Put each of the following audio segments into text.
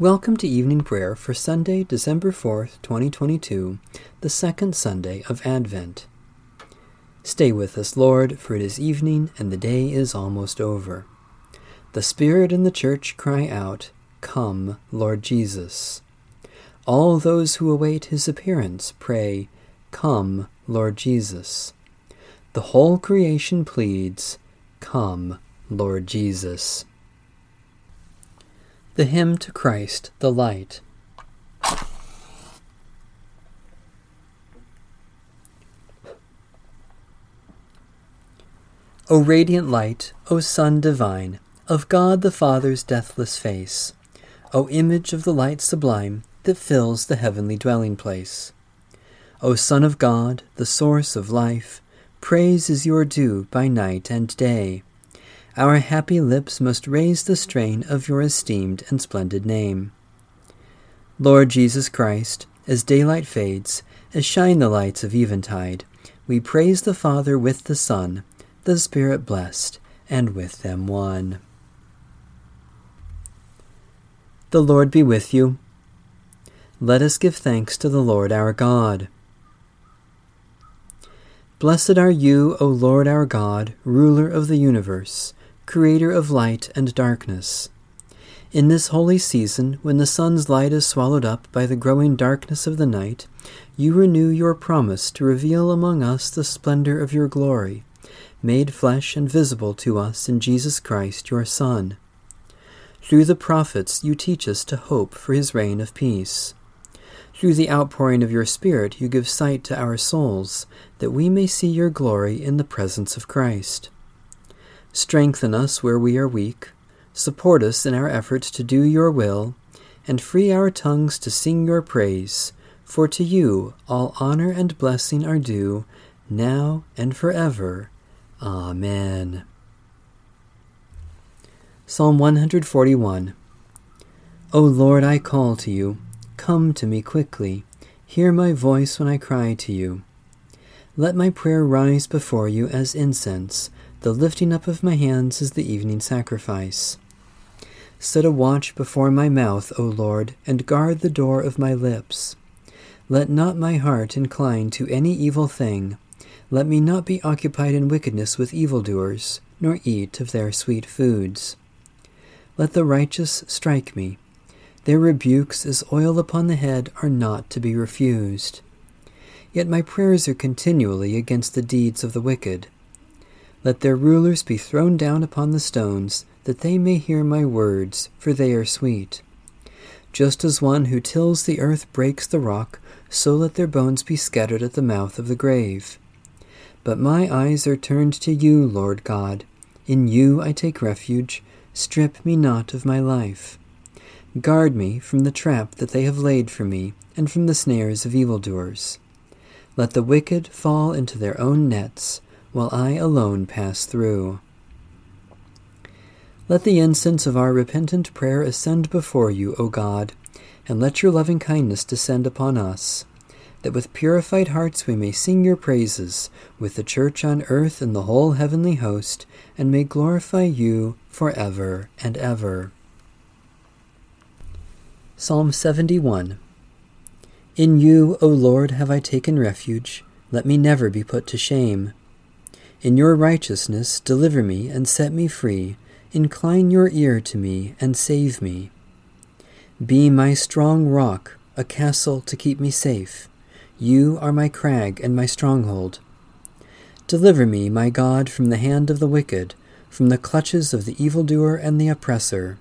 Welcome to evening prayer for Sunday, December 4th, 2022, the second Sunday of Advent. Stay with us, Lord, for it is evening and the day is almost over. The Spirit and the Church cry out, Come, Lord Jesus. All those who await his appearance pray, Come, Lord Jesus. The whole creation pleads, Come, Lord Jesus. The Hymn to Christ, the Light. O radiant light, O Sun divine, of God the Father's deathless face, O image of the light sublime that fills the heavenly dwelling place. O Son of God, the source of life, praise is your due by night and day. Our happy lips must raise the strain of your esteemed and splendid name. Lord Jesus Christ, as daylight fades, as shine the lights of eventide, we praise the Father with the Son, the Spirit blessed, and with them one. The Lord be with you. Let us give thanks to the Lord our God. Blessed are you, O Lord our God, ruler of the universe creator of light and darkness. In this holy season, when the sun's light is swallowed up by the growing darkness of the night, you renew your promise to reveal among us the splendor of your glory, made flesh and visible to us in Jesus Christ, your Son. Through the prophets, you teach us to hope for his reign of peace. Through the outpouring of your Spirit, you give sight to our souls, that we may see your glory in the presence of Christ. Strengthen us where we are weak, support us in our efforts to do your will, and free our tongues to sing your praise, for to you all honor and blessing are due, now and forever. Amen. Psalm 141 O Lord, I call to you. Come to me quickly. Hear my voice when I cry to you. Let my prayer rise before you as incense the lifting up of my hands is the evening sacrifice. Set a watch before my mouth, O Lord, and guard the door of my lips. Let not my heart incline to any evil thing. Let me not be occupied in wickedness with evildoers, nor eat of their sweet foods. Let the righteous strike me. Their rebukes as oil upon the head are not to be refused. Yet my prayers are continually against the deeds of the wicked. Let their rulers be thrown down upon the stones, that they may hear my words, for they are sweet. Just as one who tills the earth breaks the rock, so let their bones be scattered at the mouth of the grave. But my eyes are turned to you, Lord God. In you I take refuge. Strip me not of my life. Guard me from the trap that they have laid for me, and from the snares of evildoers. Let the wicked fall into their own nets while I alone pass through. Let the incense of our repentant prayer ascend before you, O God, and let your loving kindness descend upon us, that with purified hearts we may sing your praises with the church on earth and the whole heavenly host, and may glorify you for ever and ever. Psalm 71 In you, O Lord, have I taken refuge. Let me never be put to shame. In your righteousness, deliver me and set me free. Incline your ear to me and save me. Be my strong rock, a castle to keep me safe. You are my crag and my stronghold. Deliver me, my God, from the hand of the wicked, from the clutches of the evildoer and the oppressor.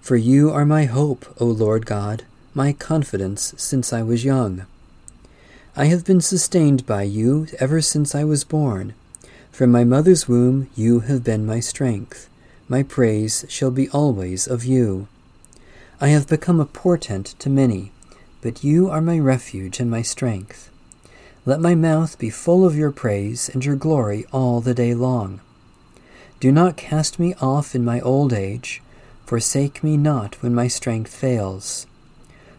For you are my hope, O Lord God, my confidence since I was young. I have been sustained by you ever since I was born. From my mother's womb you have been my strength. My praise shall be always of you. I have become a portent to many, but you are my refuge and my strength. Let my mouth be full of your praise and your glory all the day long. Do not cast me off in my old age. Forsake me not when my strength fails.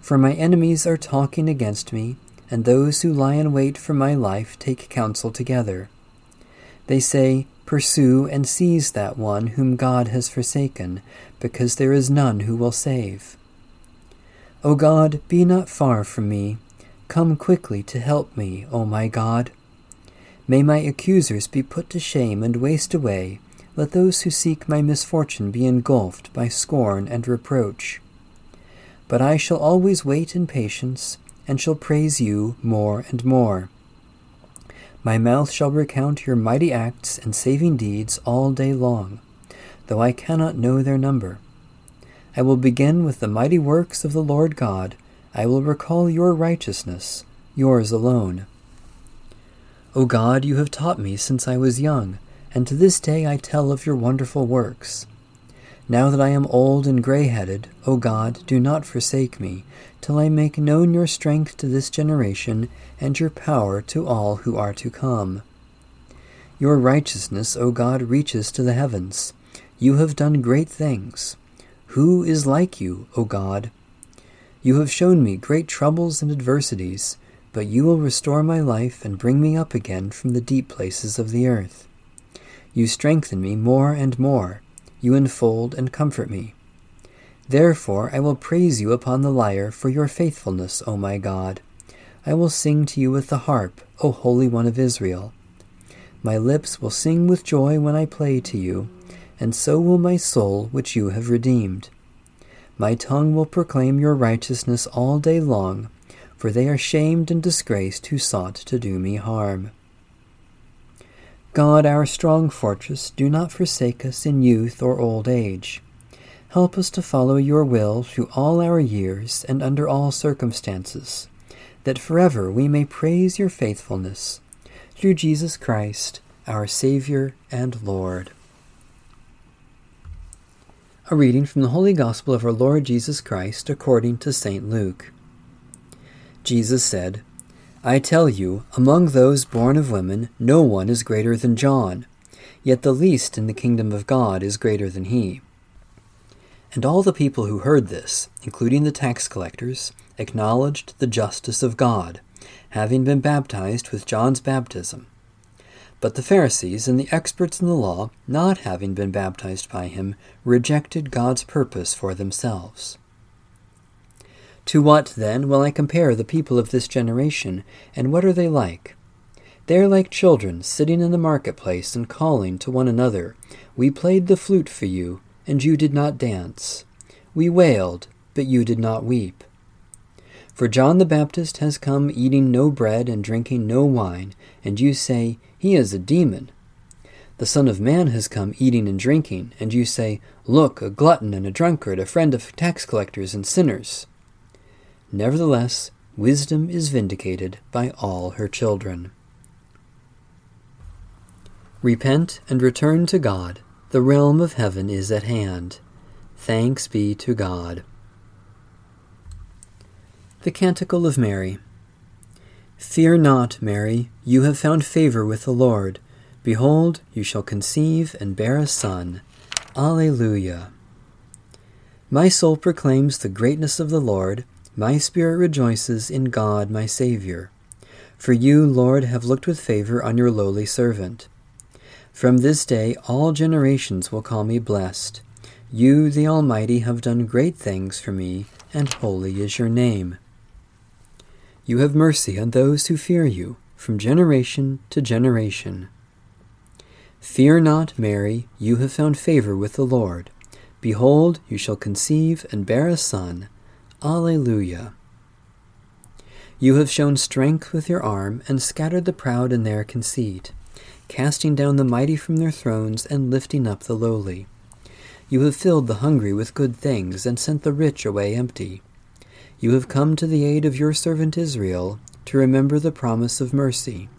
For my enemies are talking against me, and those who lie in wait for my life take counsel together. They say, Pursue and seize that one whom God has forsaken, because there is none who will save. O God, be not far from me. Come quickly to help me, O my God. May my accusers be put to shame and waste away. Let those who seek my misfortune be engulfed by scorn and reproach. But I shall always wait in patience, and shall praise you more and more. My mouth shall recount your mighty acts and saving deeds all day long, though I cannot know their number. I will begin with the mighty works of the Lord God. I will recall your righteousness, yours alone. O God, you have taught me since I was young, and to this day I tell of your wonderful works. Now that I am old and gray headed, O God, do not forsake me, till I make known your strength to this generation, and your power to all who are to come. Your righteousness, O God, reaches to the heavens. You have done great things. Who is like you, O God? You have shown me great troubles and adversities, but you will restore my life and bring me up again from the deep places of the earth. You strengthen me more and more you enfold and comfort me. Therefore I will praise you upon the lyre for your faithfulness, O my God. I will sing to you with the harp, O Holy One of Israel. My lips will sing with joy when I play to you, and so will my soul which you have redeemed. My tongue will proclaim your righteousness all day long, for they are shamed and disgraced who sought to do me harm. God, our strong fortress, do not forsake us in youth or old age. Help us to follow your will through all our years and under all circumstances, that forever we may praise your faithfulness. Through Jesus Christ, our Savior and Lord. A reading from the Holy Gospel of our Lord Jesus Christ according to St. Luke. Jesus said, I tell you, among those born of women, no one is greater than John, yet the least in the kingdom of God is greater than he. And all the people who heard this, including the tax collectors, acknowledged the justice of God, having been baptized with John's baptism. But the Pharisees and the experts in the law, not having been baptized by him, rejected God's purpose for themselves. To what, then, will I compare the people of this generation, and what are they like? They are like children sitting in the marketplace and calling to one another, We played the flute for you, and you did not dance. We wailed, but you did not weep. For John the Baptist has come eating no bread and drinking no wine, and you say, He is a demon. The Son of Man has come eating and drinking, and you say, Look, a glutton and a drunkard, a friend of tax collectors and sinners. Nevertheless, wisdom is vindicated by all her children. Repent and return to God. The realm of heaven is at hand. Thanks be to God. The Canticle of Mary. Fear not, Mary, you have found favor with the Lord. Behold, you shall conceive and bear a son. Alleluia. My soul proclaims the greatness of the Lord. My spirit rejoices in God my Saviour. For you, Lord, have looked with favour on your lowly servant. From this day all generations will call me blessed. You, the Almighty, have done great things for me, and holy is your name. You have mercy on those who fear you, from generation to generation. Fear not, Mary, you have found favour with the Lord. Behold, you shall conceive and bear a son Alleluia. You have shown strength with your arm, and scattered the proud in their conceit, casting down the mighty from their thrones, and lifting up the lowly. You have filled the hungry with good things, and sent the rich away empty. You have come to the aid of your servant Israel, to remember the promise of mercy,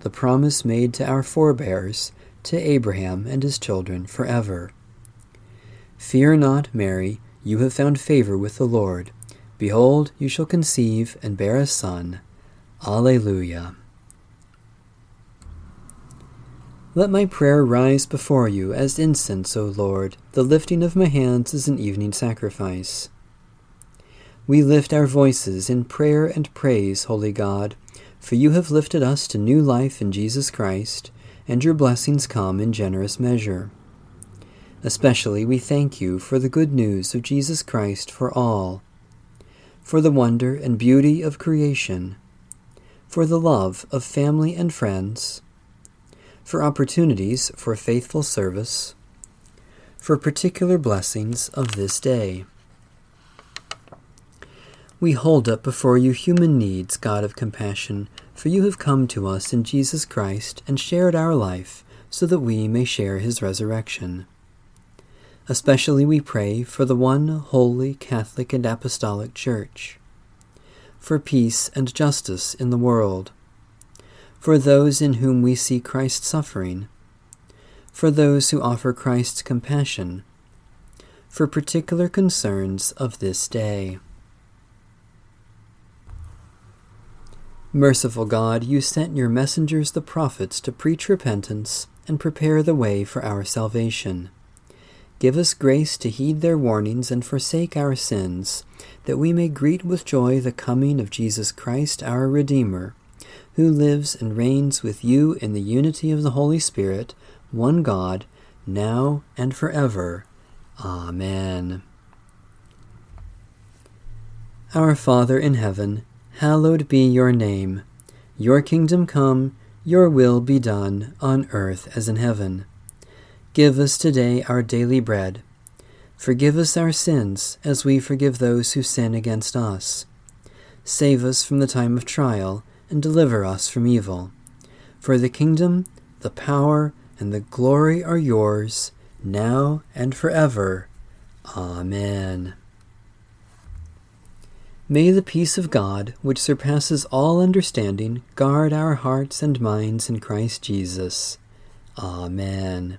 the promise made to our forebears, to Abraham and his children forever. Fear not, Mary, you have found favor with the Lord. Behold, you shall conceive and bear a son. Alleluia. Let my prayer rise before you as incense, O Lord. The lifting of my hands is an evening sacrifice. We lift our voices in prayer and praise, Holy God, for you have lifted us to new life in Jesus Christ, and your blessings come in generous measure. Especially we thank you for the good news of Jesus Christ for all for the wonder and beauty of creation, for the love of family and friends, for opportunities for faithful service, for particular blessings of this day. We hold up before you human needs, God of compassion, for you have come to us in Jesus Christ and shared our life so that we may share his resurrection. Especially we pray for the one holy Catholic and Apostolic Church, for peace and justice in the world, for those in whom we see Christ suffering, for those who offer Christ's compassion, for particular concerns of this day. Merciful God, you sent your messengers the prophets to preach repentance and prepare the way for our salvation. Give us grace to heed their warnings and forsake our sins, that we may greet with joy the coming of Jesus Christ our Redeemer, who lives and reigns with you in the unity of the Holy Spirit, one God, now and forever. Amen. Our Father in heaven, hallowed be your name. Your kingdom come, your will be done, on earth as in heaven. Give us today our daily bread. Forgive us our sins, as we forgive those who sin against us. Save us from the time of trial, and deliver us from evil. For the kingdom, the power, and the glory are yours, now and forever. Amen. May the peace of God, which surpasses all understanding, guard our hearts and minds in Christ Jesus. Amen.